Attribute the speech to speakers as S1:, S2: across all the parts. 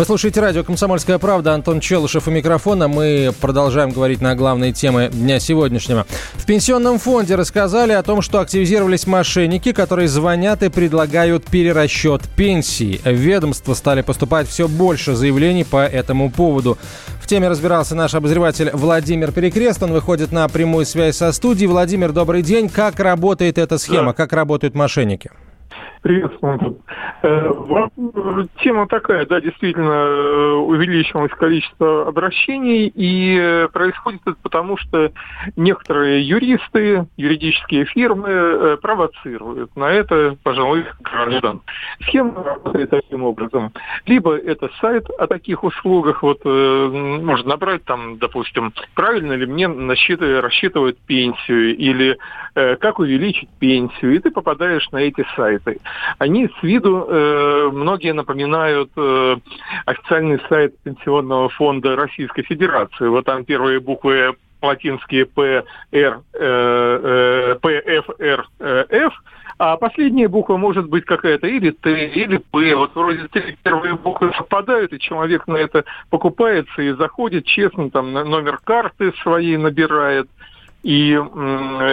S1: Вы слушаете радио «Комсомольская правда». Антон Челышев у микрофона. Мы продолжаем говорить на главные темы дня сегодняшнего. В пенсионном фонде рассказали о том, что активизировались мошенники, которые звонят и предлагают перерасчет пенсии. В ведомство стали поступать все больше заявлений по этому поводу. В теме разбирался наш обозреватель Владимир Перекрест. Он выходит на прямую связь со студией. Владимир, добрый день. Как работает эта схема? Как работают мошенники?
S2: Приветствую. Э, тема такая, да, действительно э, увеличилось количество обращений, и э, происходит это потому, что некоторые юристы, юридические фирмы провоцируют на это, пожалуй, граждан. Схема работает таким образом. Либо это сайт о таких услугах, вот можно набрать там, допустим, правильно ли мне рассчитывают пенсию, или как увеличить пенсию, и ты попадаешь на эти сайты они с виду э, многие напоминают э, официальный сайт Пенсионного фонда Российской Федерации. Вот там первые буквы латинские П, Р, э, э, П, Ф, Р, э, Ф, а последняя буква может быть какая-то или Т, или П. Вот вроде первые буквы совпадают, и человек на это покупается и заходит честно, там номер карты своей набирает – и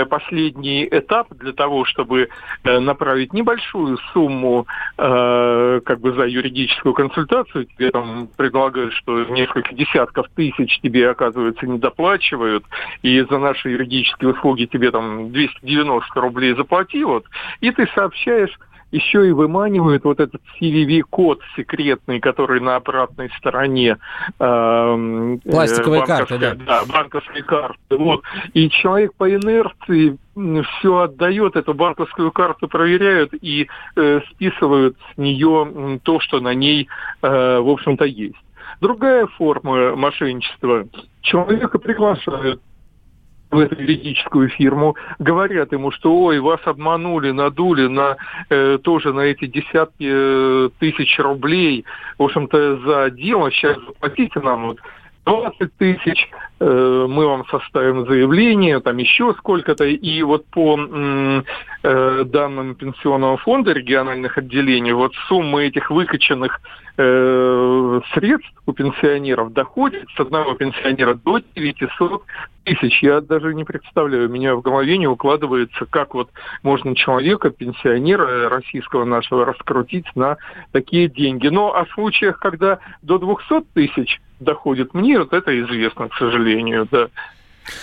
S2: последний этап для того, чтобы э, направить небольшую сумму э, как бы за юридическую консультацию, тебе там предлагают, что несколько десятков тысяч тебе, оказывается, не доплачивают, и за наши юридические услуги тебе там 290 рублей заплати, вот, и ты сообщаешь еще и выманивают вот этот CVV-код секретный, который на обратной стороне
S1: э, Пластиковые карты, да.
S2: Да, банковской карты. Вот. И человек по инерции все отдает, эту банковскую карту проверяют и э, списывают с нее то, что на ней, э, в общем-то, есть. Другая форма мошенничества. Человека приглашают в эту юридическую фирму, говорят ему, что ой, вас обманули, надули на э, тоже на эти десятки э, тысяч рублей, в общем-то, за дело, сейчас заплатите нам вот 20 тысяч, э, мы вам составим заявление, там еще сколько-то, и вот по э, данным пенсионного фонда региональных отделений, вот сумма этих выкачанных э, средств у пенсионеров доходит с одного пенсионера до 900 тысяч. Я даже не представляю, у меня в голове не укладывается, как вот можно человека, пенсионера российского нашего, раскрутить на такие деньги. Но о случаях, когда до 200 тысяч доходит, мне вот это известно, к сожалению, да.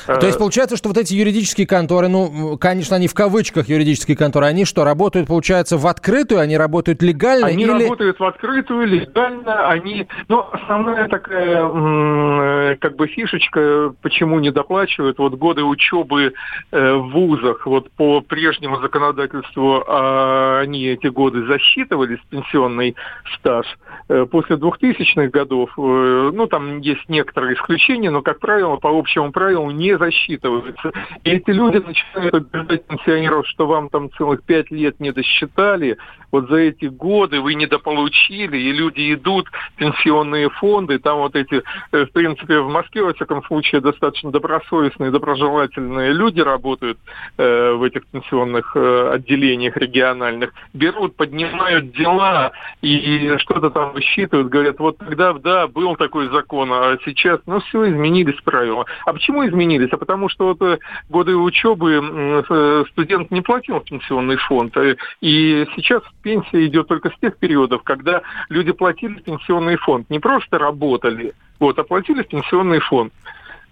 S1: То есть получается, что вот эти юридические конторы, ну, конечно, они в кавычках юридические конторы, они что, работают, получается, в открытую, они работают легально?
S2: Они или... работают в открытую, легально, они... Ну, основная такая, как бы, фишечка, почему не доплачивают, вот годы учебы э, в вузах, вот по прежнему законодательству а они эти годы засчитывались, пенсионный стаж. Э, после 2000-х годов, э, ну, там есть некоторые исключения, но, как правило, по общему правилу не засчитываются. И эти люди начинают убеждать пенсионеров, что вам там целых пять лет не досчитали, вот за эти годы вы недополучили, и люди идут пенсионные фонды, там вот эти, э, в принципе, в Москве, во всяком случае, достаточно добросовестные, доброжелательные люди работают э, в этих пенсионных э, отделениях региональных, берут, поднимают дела и что-то там высчитывают, говорят, вот тогда, да, был такой закон, а сейчас, ну, все, изменились правила. А почему изменились? а потому что вот э, годы учебы э, студент не платил в пенсионный фонд, э, и сейчас пенсия идет только с тех периодов, когда люди платили в пенсионный фонд, не просто работали, вот, а платили в пенсионный фонд.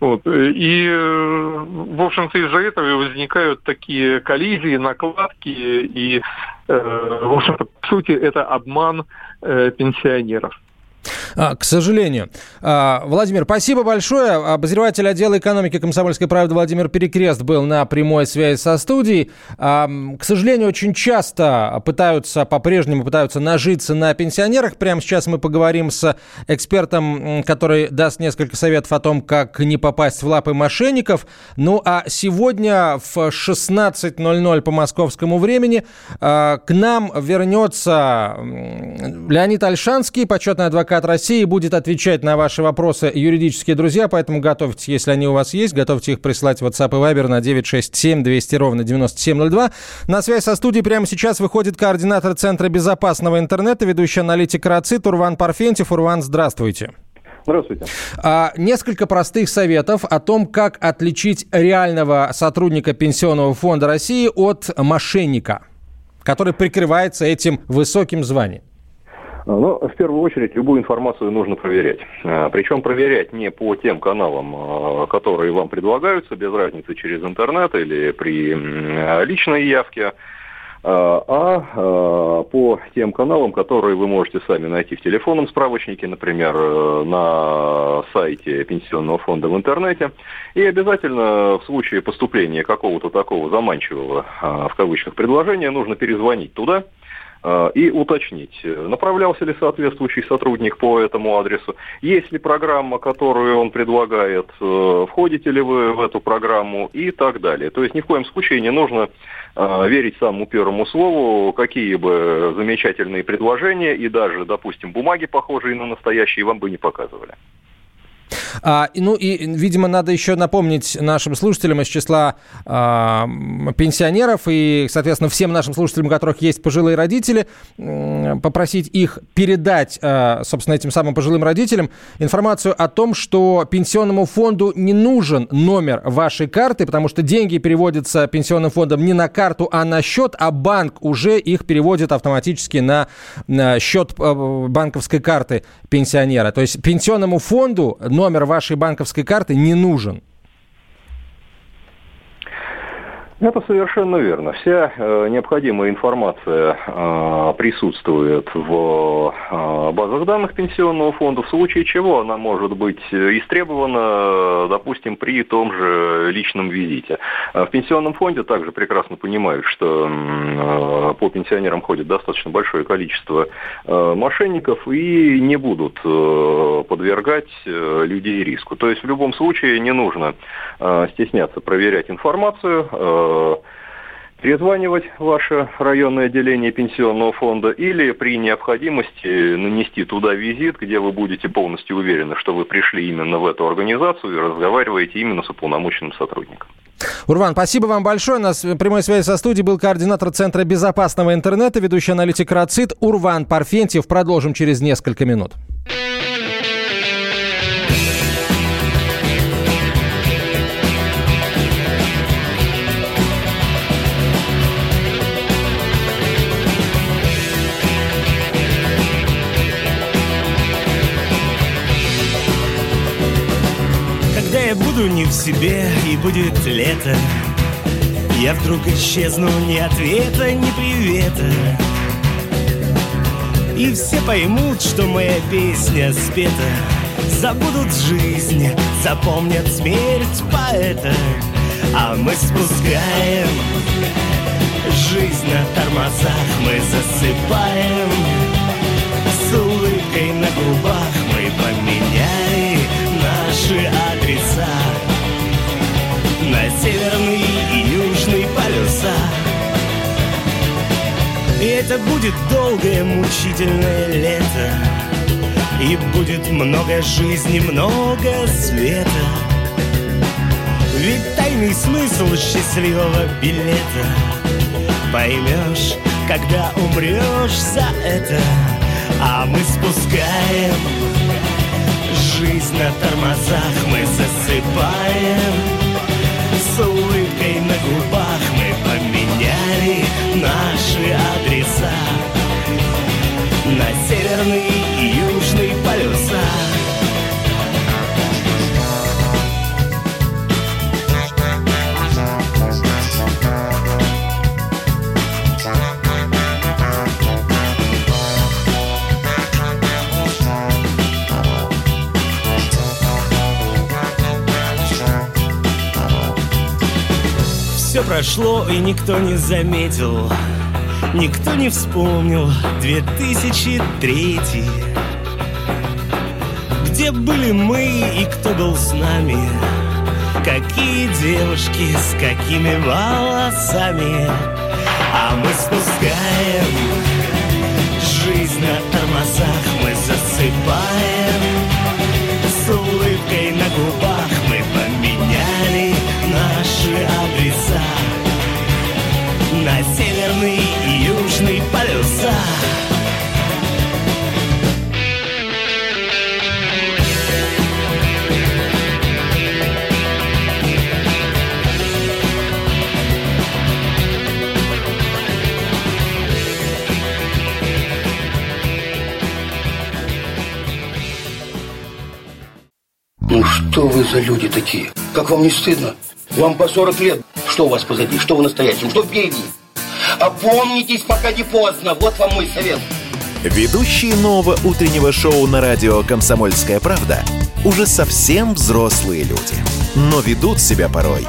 S2: Вот. И, в общем-то, из-за этого возникают такие коллизии, накладки, и, в общем-то, по сути, это обман пенсионеров.
S1: А, к сожалению. А, Владимир, спасибо большое. Обозреватель отдела экономики комсомольской правды Владимир Перекрест был на прямой связи со студией. А, к сожалению, очень часто пытаются, по-прежнему пытаются нажиться на пенсионерах. Прямо сейчас мы поговорим с экспертом, который даст несколько советов о том, как не попасть в лапы мошенников. Ну а сегодня в 16.00 по московскому времени к нам вернется Леонид Альшанский, почетный адвокат России России будет отвечать на ваши вопросы юридические друзья, поэтому готовьте, если они у вас есть, готовьте их прислать в WhatsApp и Viber на 967 200 ровно 9702. На связь со студией прямо сейчас выходит координатор Центра безопасного интернета, ведущий аналитик РАЦИТ Урван Парфентьев. Урван, здравствуйте.
S3: Здравствуйте.
S1: А, несколько простых советов о том, как отличить реального сотрудника Пенсионного фонда России от мошенника, который прикрывается этим высоким званием.
S3: А, ну, в первую очередь, любую информацию нужно проверять. А, Причем проверять не по тем каналам, а, которые вам предлагаются, без разницы через интернет или при личной явке, а по тем каналам, которые вы можете сами найти в телефонном справочнике, например, э, на сайте Пенсионного фонда в интернете. И обязательно в случае поступления какого-то такого заманчивого, в кавычках, предложения, нужно перезвонить туда, и уточнить, направлялся ли соответствующий сотрудник по этому адресу, есть ли программа, которую он предлагает, э, входите ли вы в эту программу и так далее. То есть ни в коем случае не нужно э, верить самому первому слову, какие бы замечательные предложения и даже, допустим, бумаги, похожие на настоящие, вам бы не показывали.
S1: А, ну и, видимо, надо еще напомнить нашим слушателям из числа а, пенсионеров и, соответственно, всем нашим слушателям, у которых есть пожилые родители, попросить их передать, а, собственно, этим самым пожилым родителям информацию о том, что пенсионному фонду не нужен номер вашей карты, потому что деньги переводятся пенсионным фондом не на карту, а на счет, а банк уже их переводит автоматически на, на счет а, банковской карты пенсионера. То есть пенсионному фонду номер вашей банковской карты не нужен.
S3: Это совершенно верно. Вся э, необходимая информация э, присутствует в э, базах данных пенсионного фонда, в случае чего она может быть истребована, допустим, при том же личном визите. В пенсионном фонде также прекрасно понимают, что э, по пенсионерам ходит достаточно большое количество э, мошенников и не будут э, подвергать э, людей риску. То есть в любом случае не нужно э, стесняться проверять информацию, э, перезванивать в ваше районное отделение пенсионного фонда или при необходимости нанести туда визит, где вы будете полностью уверены, что вы пришли именно в эту организацию и разговариваете именно с уполномоченным сотрудником.
S1: Урван, спасибо вам большое. В прямой связи со студией был координатор Центра безопасного интернета, ведущий аналитик РАЦИТ Урван Парфентьев. Продолжим через несколько минут.
S4: Себе и будет лето. Я вдруг исчезну ни ответа, ни привета. И все поймут, что моя песня спета. Забудут жизнь, запомнят смерть поэта. А мы спускаем жизнь на тормозах Мы засыпаем с улыбкой на губах. Мы поменяли наши адреса На северный и южный полюса. И это будет долгое мучительное лето И будет много жизни, много света. Ведь тайный смысл счастливого билета Поймешь, когда умрешь за это. А мы спускаем жизнь на тормозах мы засыпаем С улыбкой на губах мы поменяли наши адреса. На северный Прошло и никто не заметил. Никто не вспомнил. 2003 Где были мы и кто был с нами? Какие девушки с какими волосами? А мы спускаем жизнь на тормозах. Мы засыпаем С улыбкой на губах полюса
S5: Ну что вы за люди такие? Как вам не стыдно? Вам по 40 лет. Что у вас позади? Что в настоящем? Что впереди? Опомнитесь, пока не поздно. Вот вам мой совет.
S6: Ведущие нового утреннего шоу на радио «Комсомольская правда» уже совсем взрослые люди. Но ведут себя порой.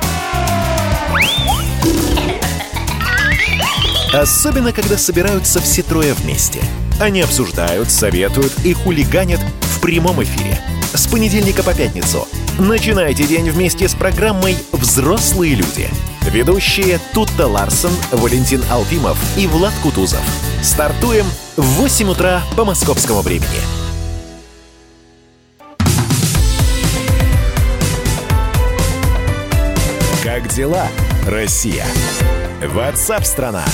S6: Особенно, когда собираются все трое вместе. Они обсуждают, советуют и хулиганят в прямом эфире. С понедельника по пятницу. Начинайте день вместе с программой «Взрослые люди». Ведущие Тутта Ларсон, Валентин Алфимов и Влад Кутузов. Стартуем в 8 утра по московскому времени. Как дела, Россия? Ватсап-страна!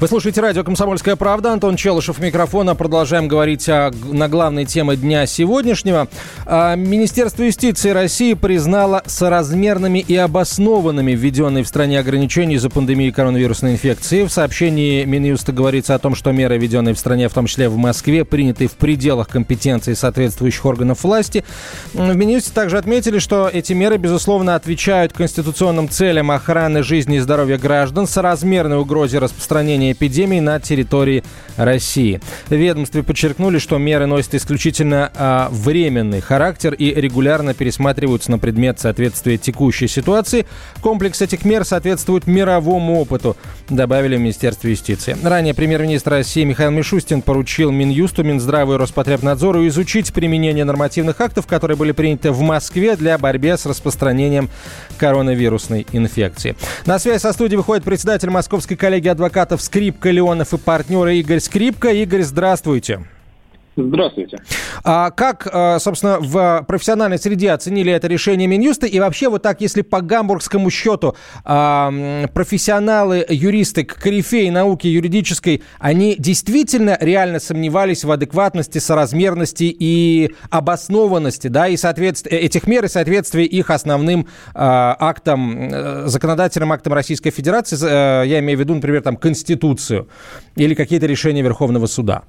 S1: Вы слушаете радио «Комсомольская правда». Антон Челышев микрофона. Продолжаем говорить о, на главной теме дня сегодняшнего. А, Министерство юстиции России признало соразмерными и обоснованными введенные в стране ограничения из-за пандемии коронавирусной инфекции. В сообщении Минюста говорится о том, что меры, введенные в стране, в том числе в Москве, приняты в пределах компетенции соответствующих органов власти. В Минюсте также отметили, что эти меры, безусловно, отвечают конституционным целям охраны жизни и здоровья граждан, соразмерной угрозе распространения эпидемии на территории России. Ведомстве подчеркнули, что меры носят исключительно а, временный характер и регулярно пересматриваются на предмет соответствия текущей ситуации. Комплекс этих мер соответствует мировому опыту, добавили в Министерстве юстиции. Ранее премьер-министр России Михаил Мишустин поручил Минюсту, Минздраву и Роспотребнадзору изучить применение нормативных актов, которые были приняты в Москве для борьбы с распространением коронавирусной инфекции. На связь со студией выходит председатель Московской коллегии адвокатов Скрипка, Леонов и партнеры Игорь Скрипка. Игорь, здравствуйте.
S2: Здравствуйте.
S1: А как, а, собственно, в профессиональной среде оценили это решение Минюста? И вообще, вот так, если по гамбургскому счету а, профессионалы, юристы, корифеи науки юридической, они действительно реально сомневались в адекватности, соразмерности и обоснованности, да, и соответствие этих мер и соответствие их основным а, актам, э, законодательным актам Российской Федерации, э, я имею в виду, например, там, Конституцию или какие-то решения Верховного Суда?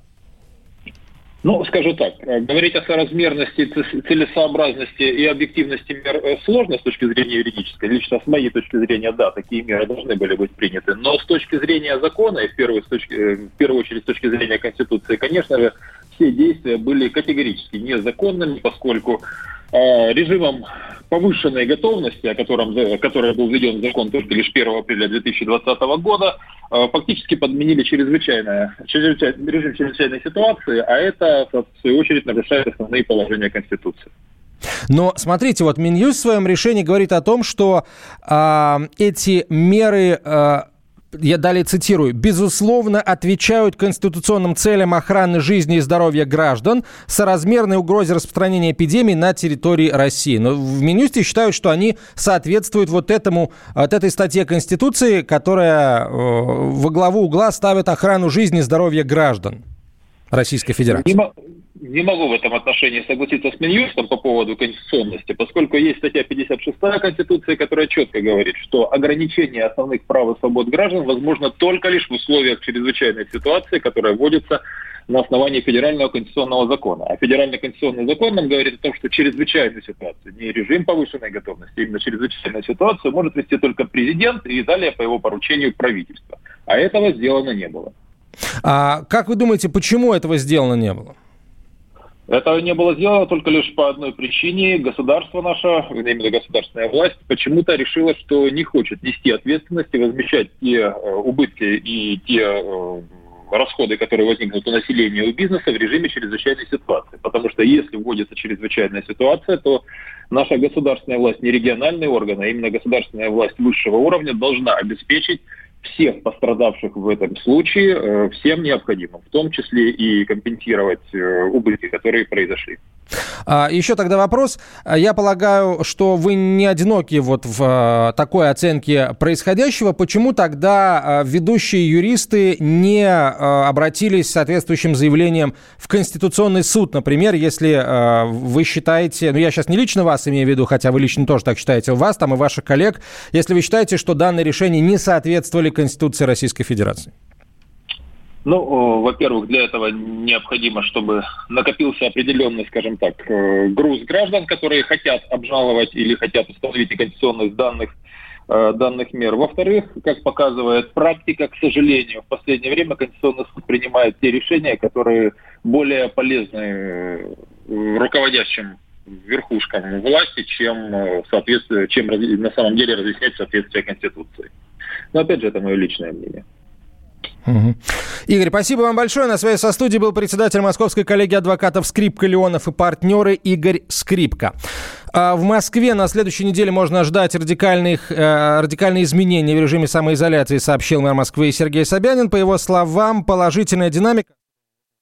S7: Ну, скажу так, э, говорить о соразмерности, целесообразности и объективности мер э, сложно с точки зрения юридической. Лично с моей точки зрения, да, такие меры должны были быть приняты. Но с точки зрения закона, и в первую, с точки, э, в первую очередь с точки зрения Конституции, конечно же, все действия были категорически незаконными, поскольку режимом повышенной готовности, о котором, который был введен в закон только лишь 1 апреля 2020 года, э, фактически подменили чрезвычайное, чрезвычайный, режим чрезвычайной ситуации, а это, в свою очередь, нарушает основные положения Конституции.
S1: Но смотрите, вот Минюст в своем решении говорит о том, что э, эти меры э, я далее цитирую, безусловно, отвечают конституционным целям охраны жизни и здоровья граждан, соразмерной угрозе распространения эпидемии на территории России. Но в Минюсте считают, что они соответствуют вот этому, вот этой статье Конституции, которая э, во главу угла ставит охрану жизни и здоровья граждан Российской Федерации.
S7: Не могу в этом отношении согласиться с Минюстом по поводу конституционности, поскольку есть статья 56 Конституции, которая четко говорит, что ограничение основных прав и свобод граждан возможно только лишь в условиях чрезвычайной ситуации, которая вводится на основании федерального конституционного закона. А федеральный конституционный закон нам говорит о том, что чрезвычайную ситуацию, не режим повышенной готовности, именно чрезвычайную ситуацию может вести только президент и далее по его поручению правительства. А этого сделано не было.
S1: А как вы думаете, почему этого сделано не было?
S7: Это не было сделано только лишь по одной причине. Государство наше, именно государственная власть, почему-то решила, что не хочет нести ответственность и возмещать те э, убытки и те э, расходы, которые возникнут у населения и у бизнеса в режиме чрезвычайной ситуации. Потому что если вводится чрезвычайная ситуация, то наша государственная власть, не региональные органы, а именно государственная власть высшего уровня должна обеспечить всех пострадавших в этом случае э, всем необходимым, в том числе и компенсировать э, убытки, которые произошли.
S1: А, еще тогда вопрос. Я полагаю, что вы не одиноки вот в а, такой оценке происходящего. Почему тогда а, ведущие юристы не обратились с соответствующим заявлением в Конституционный суд, например, если вы считаете, ну я сейчас не лично вас имею в виду, хотя вы лично тоже так считаете, вас там и ваших коллег, если вы считаете, что данные решения не соответствовали Конституции Российской Федерации?
S7: Ну, во-первых, для этого необходимо, чтобы накопился определенный, скажем так, э, груз граждан, которые хотят обжаловать или хотят установить неконституционность данных э, данных мер. Во-вторых, как показывает практика, к сожалению, в последнее время Конституционный суд принимает те решения, которые более полезны э, руководящим верхушкам власти, чем, соответствие, чем на самом деле разъяснять соответствие Конституции. Но опять же, это мое личное мнение.
S1: Угу. Игорь, спасибо вам большое. На связи со студией был председатель Московской коллегии адвокатов Скрипка, Леонов и партнеры Игорь Скрипка. А в Москве на следующей неделе можно ждать радикальных, э, радикальные изменения в режиме самоизоляции, сообщил мэр Москвы Сергей Собянин. По его словам, положительная динамика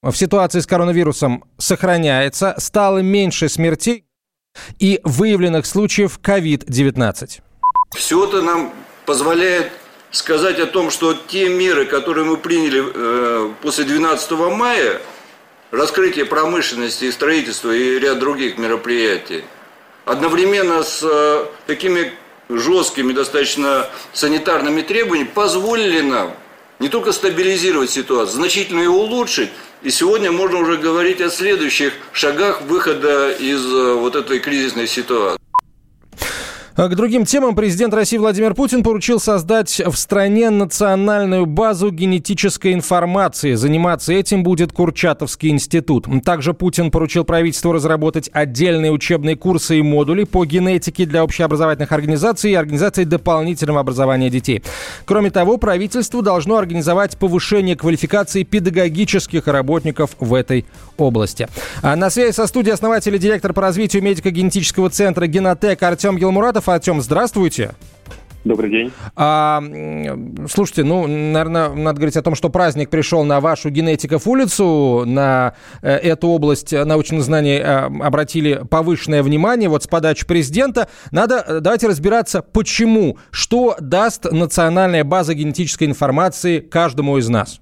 S1: в ситуации с коронавирусом сохраняется, стало меньше смертей и выявленных случаев COVID-19.
S8: Все это нам позволяет сказать о том, что те меры, которые мы приняли э, после 12 мая, раскрытие промышленности и строительства и ряд других мероприятий, одновременно с э, такими жесткими достаточно санитарными требованиями позволили нам не только стабилизировать ситуацию, значительно ее улучшить, и сегодня можно уже говорить о следующих шагах выхода из э, вот этой кризисной ситуации.
S1: А к другим темам президент России Владимир Путин поручил создать в стране национальную базу генетической информации. Заниматься этим будет Курчатовский институт. Также Путин поручил правительству разработать отдельные учебные курсы и модули по генетике для общеобразовательных организаций и организаций дополнительного образования детей. Кроме того, правительство должно организовать повышение квалификации педагогических работников в этой области. А на связи со студией основатель и директор по развитию медико-генетического центра «Генотек» Артем Гелмуратов. Артем, здравствуйте.
S9: Добрый день.
S1: А, слушайте, ну, наверное, надо говорить о том, что праздник пришел на вашу генетиков улицу, на э, эту область научных знаний э, обратили повышенное внимание, вот с подачи президента. Надо, э, давайте разбираться, почему, что даст национальная база генетической информации каждому из нас.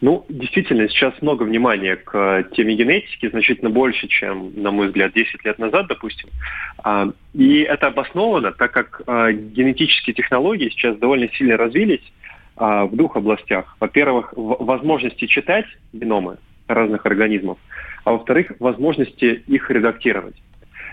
S9: Ну, действительно, сейчас много внимания к теме генетики, значительно больше, чем, на мой взгляд, 10 лет назад, допустим. А, и это обосновано, так как а, генетические технологии сейчас довольно сильно развились а, в двух областях. Во-первых, возможности читать геномы разных организмов, а во-вторых, возможности их редактировать.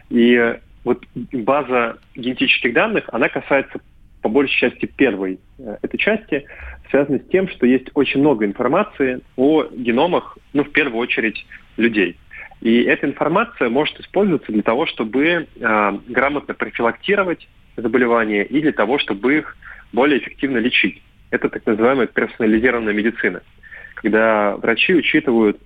S9: И вот база генетических данных, она касается по большей части первой э, этой части, связаны с тем, что есть очень много информации о геномах, ну, в первую очередь, людей. И эта информация может использоваться для того, чтобы э, грамотно профилактировать заболевания и для того, чтобы их более эффективно лечить. Это так называемая персонализированная медицина, когда врачи учитывают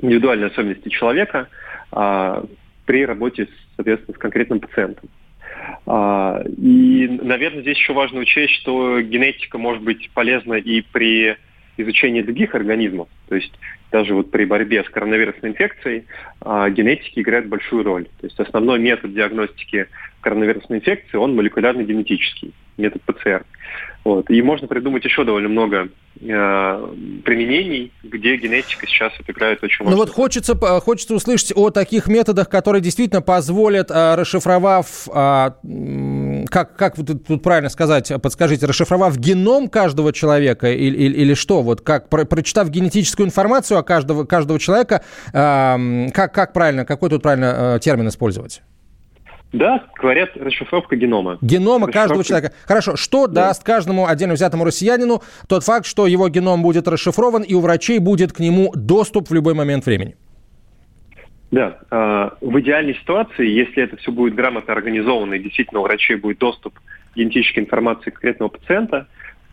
S9: индивидуальные особенности человека э, при работе, соответственно, с конкретным пациентом. А, и, наверное, здесь еще важно учесть, что генетика может быть полезна и при изучении других организмов. То есть даже вот при борьбе с коронавирусной инфекцией а, генетики играют большую роль. То есть основной метод диагностики коронавирусной инфекции, он молекулярно-генетический, метод ПЦР. Вот. И можно придумать еще довольно много э, применений, где генетика сейчас играет очень важную
S1: Ну вот хочется, хочется услышать о таких методах, которые действительно позволят, э, расшифровав, э, как, как тут правильно сказать, подскажите, расшифровав геном каждого человека или, или, или что? Вот как, про, прочитав генетическую информацию о каждого, каждого человека, э, как, как правильно, какой тут правильно э, термин использовать?
S9: Да, говорят, расшифровка генома.
S1: Генома расшифровка... каждого человека. Хорошо, что да. даст каждому отдельно взятому россиянину тот факт, что его геном будет расшифрован, и у врачей будет к нему доступ в любой момент времени?
S9: Да, э, в идеальной ситуации, если это все будет грамотно организовано и действительно у врачей будет доступ к генетической информации конкретного пациента,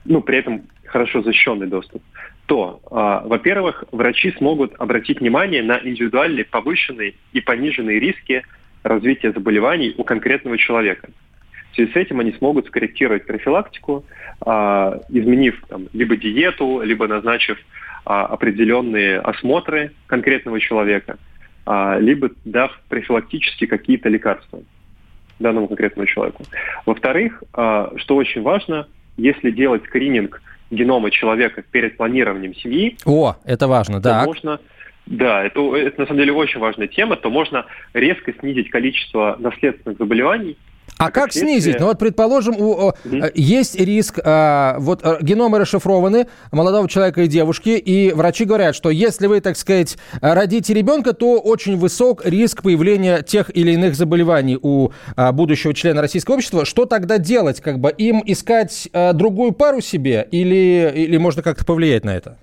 S9: ну, при этом хорошо защищенный доступ, то, э, во-первых, врачи смогут обратить внимание на индивидуальные повышенные и пониженные риски развития заболеваний у конкретного человека. В связи с этим они смогут скорректировать профилактику, а, изменив там, либо диету, либо назначив а, определенные осмотры конкретного человека, а, либо дав профилактически какие-то лекарства данному конкретному человеку. Во-вторых, что очень важно, если делать скрининг генома человека перед планированием семьи...
S1: О, это важно, да.
S9: Можно да, это, это на самом деле очень важная тема, то можно резко снизить количество наследственных заболеваний,
S1: а как снизить? Ну вот, предположим, у, mm-hmm. есть риск, а, вот э, геномы расшифрованы молодого человека и девушки, и врачи говорят, что если вы, так сказать, родите ребенка, то очень высок риск появления тех или иных заболеваний у а, будущего члена российского общества. Что тогда делать? Как бы им искать а, другую пару себе или, или можно как-то повлиять на это?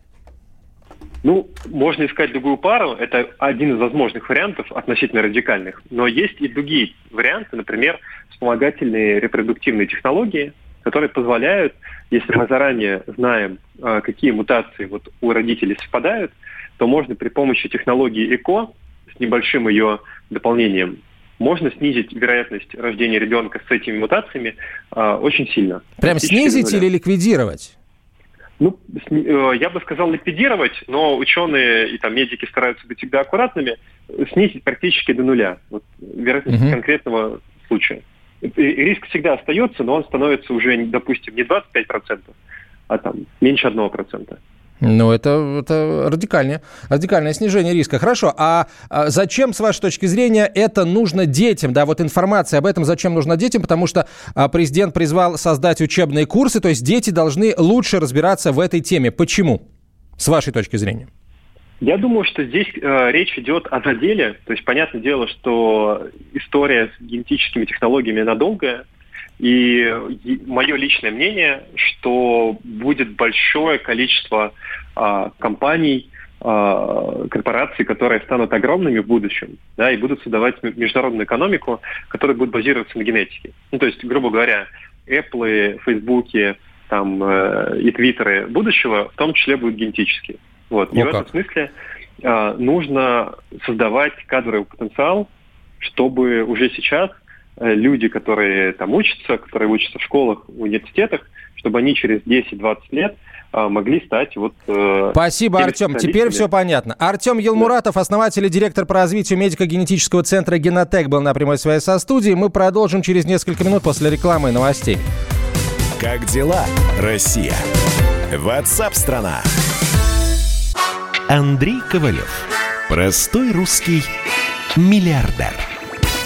S9: Ну, можно искать другую пару, это один из возможных вариантов, относительно радикальных. Но есть и другие варианты, например, вспомогательные репродуктивные технологии, которые позволяют, если мы заранее знаем, а, какие мутации вот у родителей совпадают, то можно при помощи технологии ЭКО с небольшим ее дополнением можно снизить вероятность рождения ребенка с этими мутациями э, очень сильно.
S1: Прям снизить или ликвидировать?
S9: Ну, э, я бы сказал ликвидировать, но ученые и там медики стараются быть всегда аккуратными, снизить практически до нуля. Вот, вероятность угу. конкретного случая. Риск всегда остается, но он становится уже, допустим, не 25%, а там меньше 1%.
S1: Ну, это, это радикальное, радикальное снижение риска. Хорошо, а, а зачем, с вашей точки зрения, это нужно детям? Да, вот информация об этом зачем нужна детям, потому что а, президент призвал создать учебные курсы, то есть дети должны лучше разбираться в этой теме. Почему, с вашей точки зрения?
S9: Я думаю, что здесь э, речь идет о заделе. То есть, понятное дело, что история с генетическими технологиями надолго, и мое личное мнение, что будет большое количество э, компаний, э, корпораций, которые станут огромными в будущем, да, и будут создавать международную экономику, которая будет базироваться на генетике. Ну, то есть, грубо говоря, Apple, Facebook, там, э, и Твиттеры будущего в том числе будут генетические. Вот. Ну, и как? в этом смысле э, нужно создавать кадровый потенциал, чтобы уже сейчас люди, которые там учатся, которые учатся в школах, в университетах, чтобы они через 10-20 лет э, могли стать вот...
S1: Э, Спасибо, Артем. Теперь все понятно. Артем Елмуратов, да. основатель и директор по развитию медико-генетического центра «Генотек» был на прямой связи со студией. Мы продолжим через несколько минут после рекламы и новостей.
S6: Как дела, Россия? Ватсап-страна! Андрей Ковалев. Простой русский миллиардер.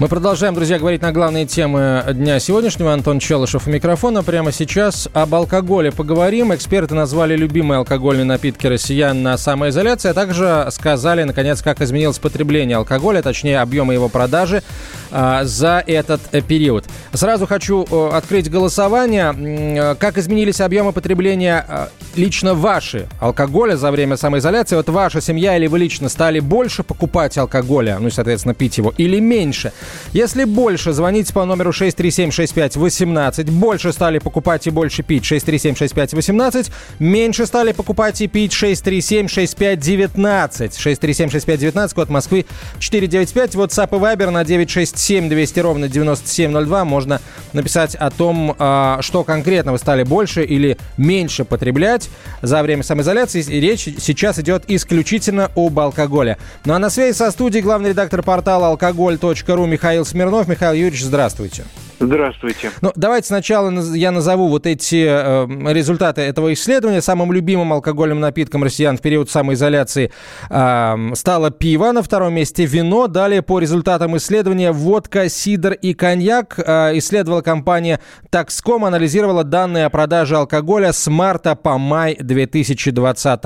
S1: Мы продолжаем, друзья, говорить на главные темы дня сегодняшнего. Антон Челышев у микрофона. Прямо сейчас об алкоголе поговорим. Эксперты назвали любимые алкогольные напитки россиян на самоизоляции, а также сказали, наконец, как изменилось потребление алкоголя, точнее, объемы его продажи а, за этот период. Сразу хочу а, открыть голосование. А, как изменились объемы потребления лично ваши алкоголя за время самоизоляции? Вот ваша семья или вы лично стали больше покупать алкоголя, ну и, соответственно, пить его, или меньше? Если больше, звоните по номеру 6376518. Больше стали покупать и больше пить 6376518. Меньше стали покупать и пить 6376519. 6376519, код Москвы 495. WhatsApp и Viber на 967 200 ровно 9702. Можно написать о том, а, что конкретно вы стали больше или меньше потреблять за время самоизоляции. И речь сейчас идет исключительно об алкоголе. Ну а на связи со студией главный редактор портала алкоголь.ру Михаил Смирнов. Михаил Юрьевич, здравствуйте.
S10: Здравствуйте.
S1: Ну, давайте сначала я назову вот эти э, результаты этого исследования. Самым любимым алкогольным напитком россиян в период самоизоляции э, стало пиво, на втором месте вино. Далее по результатам исследования водка, сидр и коньяк. Э, исследовала компания Taxcom, анализировала данные о продаже алкоголя с марта по май 2020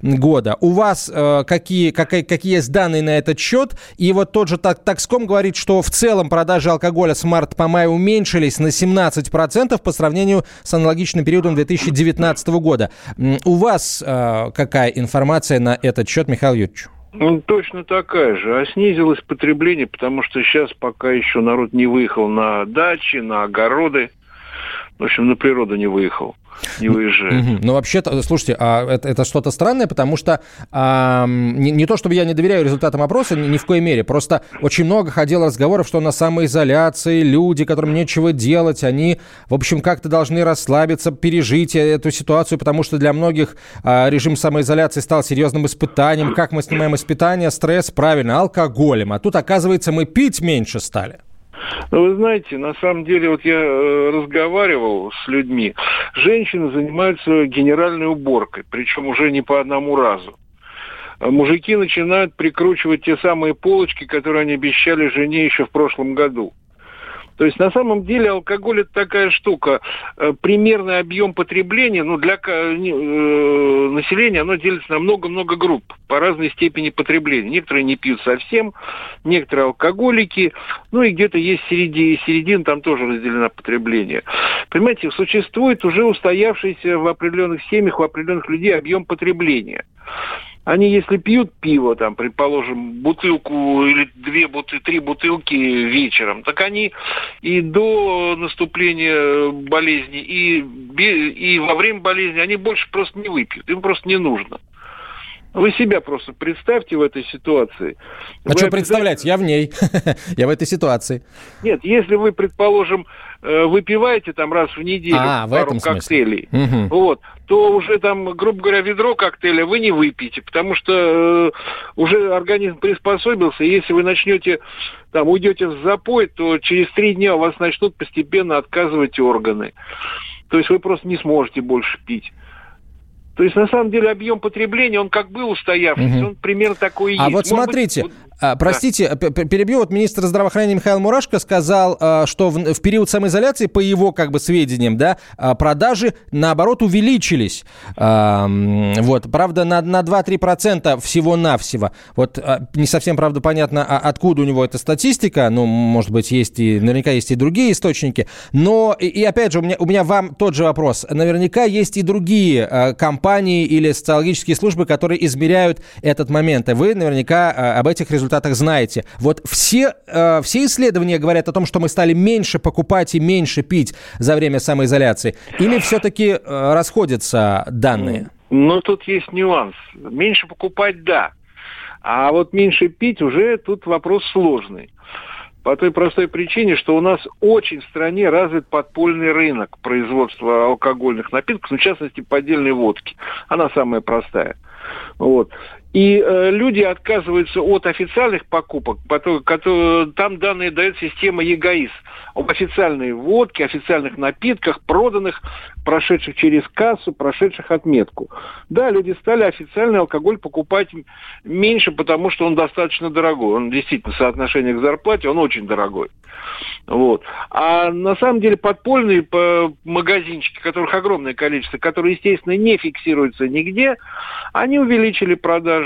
S1: года. У вас э, какие, какие, какие есть данные на этот счет? И вот тот же Taxcom говорит, что в целом продажи алкоголя с марта по май уменьшились на 17% по сравнению с аналогичным периодом 2019 года. У вас э, какая информация на этот счет, Михаил Юрьевич?
S10: Ну, точно такая же. А снизилось потребление, потому что сейчас пока еще народ не выехал на дачи, на огороды. В общем, на природу не выехал выезжает. Угу.
S1: Ну, вообще-то, слушайте, а это, это что-то странное, потому что а, не, не то, чтобы я не доверяю результатам опроса, ни, ни в коей мере, просто очень много ходило разговоров, что на самоизоляции люди, которым нечего делать, они, в общем, как-то должны расслабиться, пережить эту ситуацию, потому что для многих а, режим самоизоляции стал серьезным испытанием. Как мы снимаем испытания, стресс, правильно, алкоголем. А тут, оказывается, мы пить меньше стали.
S10: Ну, вы знаете, на самом деле, вот я э, разговаривал с людьми, женщины занимаются генеральной уборкой, причем уже не по одному разу. А мужики начинают прикручивать те самые полочки, которые они обещали жене еще в прошлом году. То есть на самом деле алкоголь это такая штука. Э, примерный объем потребления ну, для э, населения оно делится на много-много групп по разной степени потребления. Некоторые не пьют совсем, некоторые алкоголики, ну и где-то есть середина, середина там тоже разделено потребление. Понимаете, существует уже устоявшийся в определенных семьях, у определенных людей объем потребления. Они, если пьют пиво, там, предположим, бутылку или две бутылки, три бутылки вечером, так они и до наступления болезни, и, и во время болезни они больше просто не выпьют. Им просто не нужно. Вы себя просто представьте в этой ситуации.
S1: А вы что представлять? Я в ней. Я в этой ситуации.
S10: Нет, если вы, предположим, э, выпиваете там раз в неделю а, пару в коктейлей, угу. вот, то уже там, грубо говоря, ведро коктейля вы не выпьете, потому что э, уже организм приспособился, и если вы начнете, там, уйдете в запой, то через три дня у вас начнут постепенно отказывать органы. То есть вы просто не сможете больше пить. То есть, на самом деле, объем потребления, он как был устоявшийся, угу. он примерно такой и
S1: а есть. А вот Может смотрите, быть, а, простите, да. перебью. Вот министр здравоохранения Михаил Мурашко сказал, а, что в, в период самоизоляции, по его как бы сведениям, да, а, продажи, наоборот, увеличились. Вот, правда, на, на 2-3% всего-навсего. Вот не совсем, правда, понятно, откуда у него эта статистика. Ну, может быть, есть и, наверняка есть и другие источники. Но, и, и опять же, у меня, у меня вам тот же вопрос. Наверняка есть и другие компании или социологические службы, которые измеряют этот момент. И вы наверняка об этих результатах результатах знаете. Вот все, э, все исследования говорят о том, что мы стали меньше покупать и меньше пить за время самоизоляции. Или все-таки э, расходятся данные?
S10: Ну, тут есть нюанс. Меньше покупать – да. А вот меньше пить уже тут вопрос сложный. По той простой причине, что у нас очень в стране развит подпольный рынок производства алкогольных напитков, ну, в частности, поддельной водки. Она самая простая. Вот. И э, люди отказываются от официальных покупок, потому, которые, там данные дает система ЕГАИС об официальной водке, официальных напитках, проданных, прошедших через кассу, прошедших отметку. Да, люди стали официальный алкоголь покупать меньше, потому что он достаточно дорогой. Он действительно, соотношение к зарплате, он очень дорогой. Вот. А на самом деле подпольные магазинчики, которых огромное количество, которые, естественно, не фиксируются нигде, они увеличили продажи,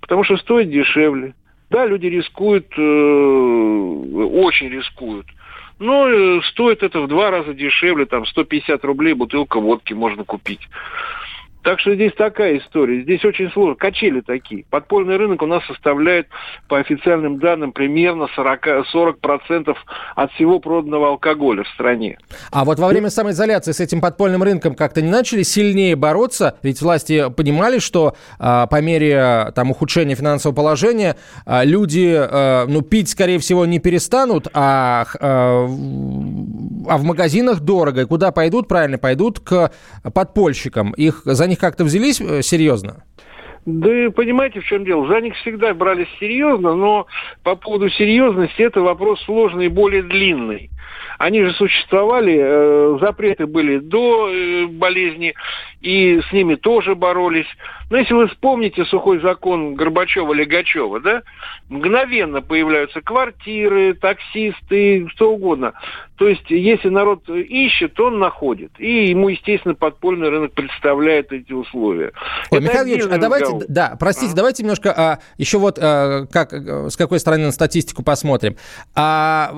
S10: потому что стоит дешевле. Да, люди рискуют, э, очень рискуют. Но э, стоит это в два раза дешевле, там 150 рублей бутылка водки можно купить. Так что здесь такая история. Здесь очень сложно. Качели такие. Подпольный рынок у нас составляет, по официальным данным, примерно 40, 40% от всего проданного алкоголя в стране.
S1: А вот во время самоизоляции с этим подпольным рынком как-то не начали сильнее бороться? Ведь власти понимали, что а, по мере там, ухудшения финансового положения а, люди а, ну, пить, скорее всего, не перестанут, а, а, а в магазинах дорого. И куда пойдут? Правильно, пойдут к подпольщикам. Их за них них как-то взялись э, серьезно?
S10: Да понимаете, в чем дело? За них всегда брались серьезно, но по поводу серьезности это вопрос сложный и более длинный. Они же существовали, э, запреты были до э, болезни, и с ними тоже боролись. Но если вы вспомните сухой закон Горбачева-Легачева, да, мгновенно появляются квартиры, таксисты, что угодно. То есть, если народ ищет, он находит. И ему, естественно, подпольный рынок представляет эти условия.
S1: Ой, Это Михаил Юрьевич, а давайте, разговор. да, простите, а? давайте немножко а, еще вот а, как, с какой стороны на статистику посмотрим. А,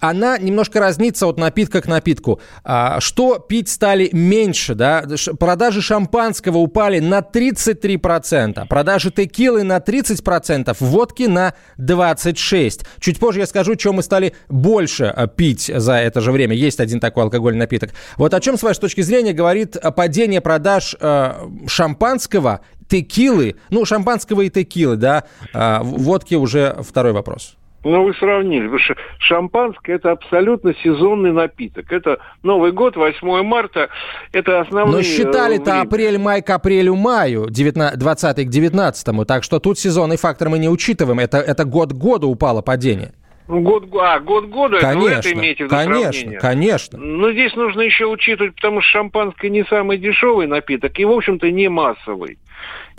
S1: она немножко разнится от напитка к напитку. А, что пить стали меньше, да? Продажи шампанского упали на 33%, продажи текилы на 30%, водки на 26%. Чуть позже я скажу, чем мы стали больше а, пить за это же время. Есть один такой алкогольный напиток. Вот о чем, с вашей точки зрения, говорит падение продаж э, шампанского, текилы, ну, шампанского и текилы, да, э, водки уже второй вопрос.
S10: Ну, вы сравнили, потому что шампанское – это абсолютно сезонный напиток. Это Новый год, 8 марта, это основные...
S1: Но считали-то апрель, май к апрелю-маю, 20 к 19 так что тут сезонный фактор мы не учитываем. Это, это год года упало падение.
S10: Ну, год, а, год года,
S1: конечно, это вы это имеете в виду Конечно, сравнение. конечно.
S10: Но здесь нужно еще учитывать, потому что шампанское не самый дешевый напиток и, в общем-то, не массовый.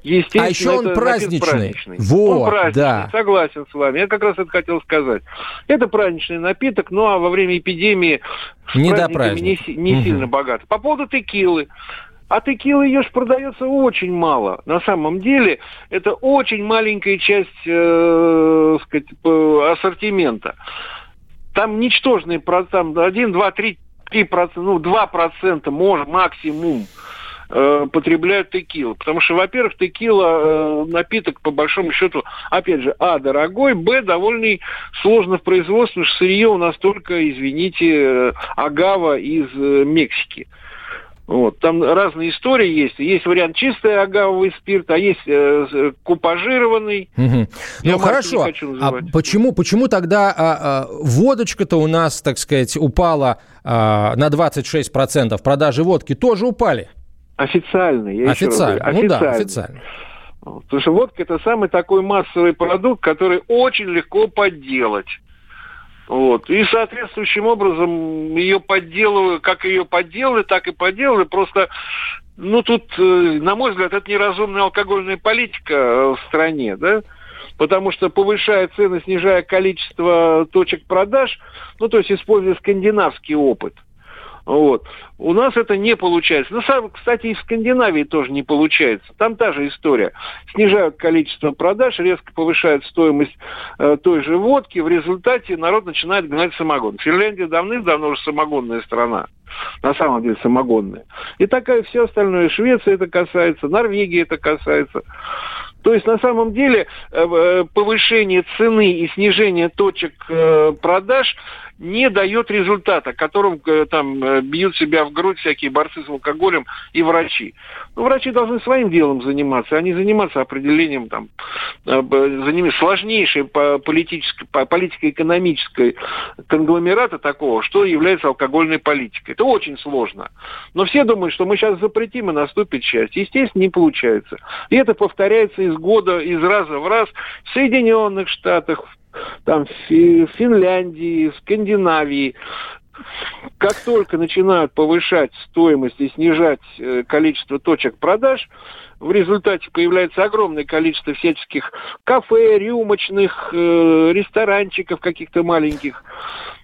S1: Естественно, а еще он праздничный. праздничный.
S10: Вот, он праздничный, да. согласен с вами. Я как раз это хотел сказать. Это праздничный напиток, ну а во время эпидемии
S1: не, до не,
S10: не угу. сильно богат. По поводу текилы. А текила ее же продается очень мало. На самом деле это очень маленькая часть э, сказать, ассортимента. Там ничтожный процент, 1, 2, 3, 3 процента, ну 2 процента, может, максимум э, потребляют текилу. Потому что, во-первых, текила э, напиток, по большому счету, опять же, а, дорогой, б, довольно сложно в производстве, что сырье у нас только, извините, э, агава из э, Мексики. Вот. Там разные истории есть. Есть вариант чистый агавовый спирт, а есть э, купажированный.
S1: Угу. Ну хорошо. А почему, почему тогда а, а, водочка-то у нас, так сказать, упала а, на 26%? Продажи водки тоже упали?
S10: Официальные.
S1: Официально. Ну да, официально.
S10: Потому что водка это самый такой массовый продукт, который очень легко подделать. Вот. И соответствующим образом ее подделывали, как ее подделали, так и подделали. Просто, ну тут, э, на мой взгляд, это неразумная алкогольная политика э, в стране, да? Потому что повышая цены, снижая количество точек продаж, ну то есть используя скандинавский опыт – вот. У нас это не получается. Ну, кстати, и в Скандинавии тоже не получается. Там та же история. Снижают количество продаж, резко повышают стоимость э, той же водки. В результате народ начинает гнать самогон. Финляндия давным-давно уже самогонная страна. На самом деле самогонная. И такая все остальное. Швеция это касается, Норвегия это касается. То есть на самом деле э, э, повышение цены и снижение точек э, продаж не дает результата, которым там бьют себя в грудь всякие борцы с алкоголем и врачи. Ну, врачи должны своим делом заниматься, а не заниматься определением там, заниматься сложнейшей политической, политико-экономической конгломерата такого, что является алкогольной политикой. Это очень сложно. Но все думают, что мы сейчас запретим и наступит счастье. Естественно, не получается. И это повторяется из года, из раза в раз в Соединенных Штатах, там, в Финляндии, в Скандинавии. Как только начинают повышать стоимость и снижать э, количество точек продаж, в результате появляется огромное количество всяческих кафе, рюмочных, э, ресторанчиков каких-то маленьких.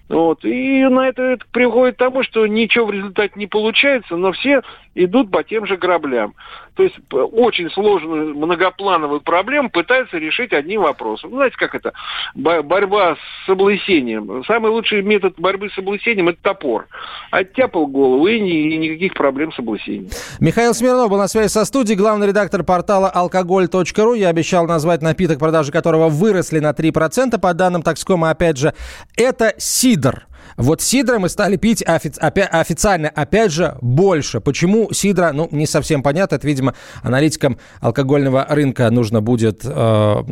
S10: Вот. И на это, это приводит к тому, что ничего в результате не получается, но все идут по тем же граблям. То есть очень сложную многоплановую проблему пытаются решить одним вопросом. Знаете, как это? Борьба с облысением. Самый лучший метод борьбы с облысением – это топор. Оттяпал голову и, и никаких проблем с облысением.
S1: Михаил Смирнов был на связи со студией, главный редактор портала алкоголь.ру. Я обещал назвать напиток, продажи которого выросли на 3%, по данным Такскома, опять же. Это сидр. Вот сидра мы стали пить офи- опя- официально, опять же, больше. Почему сидра? Ну, не совсем понятно. Это, видимо, аналитикам алкогольного рынка нужно будет э,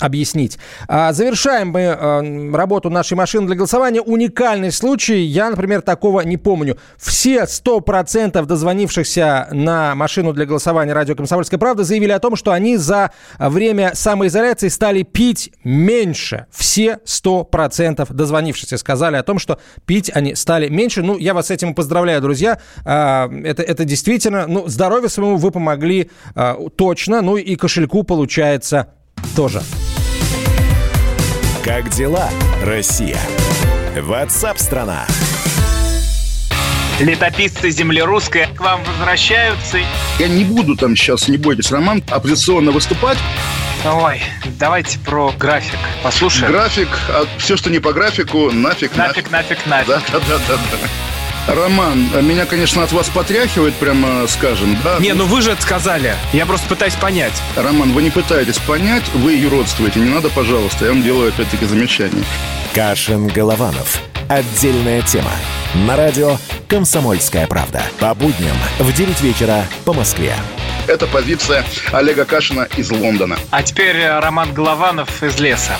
S1: объяснить. А завершаем мы э, работу нашей машины для голосования. Уникальный случай. Я, например, такого не помню. Все 100% дозвонившихся на машину для голосования радио «Комсомольская правда» заявили о том, что они за время самоизоляции стали пить меньше. Все 100% дозвонившихся сказали о том, что пить они стали меньше. Ну, я вас с этим поздравляю, друзья. А, это, это действительно, ну, здоровью своему вы помогли а, точно, ну и кошельку получается тоже.
S6: Как дела, Россия? Ватсап-страна!
S11: Летописцы земли русской к вам возвращаются.
S12: Я не буду там сейчас, не бойтесь, Роман, оппозиционно выступать.
S11: Ой, давайте про график послушаем.
S12: График, а все, что не по графику, нафиг,
S11: нафиг. Нафиг, нафиг, нафиг.
S12: Да, да, да, да, да. Роман, меня, конечно, от вас потряхивает, прямо скажем, да?
S11: Не, ну вы же это сказали. Я просто пытаюсь понять.
S12: Роман, вы не пытаетесь понять, вы юродствуете. Не надо, пожалуйста, я вам делаю опять-таки замечание.
S6: Кашин-Голованов. Отдельная тема. На радио «Комсомольская правда». По будням в 9 вечера по Москве.
S12: Это позиция Олега Кашина из Лондона.
S11: А теперь Роман Голованов из леса.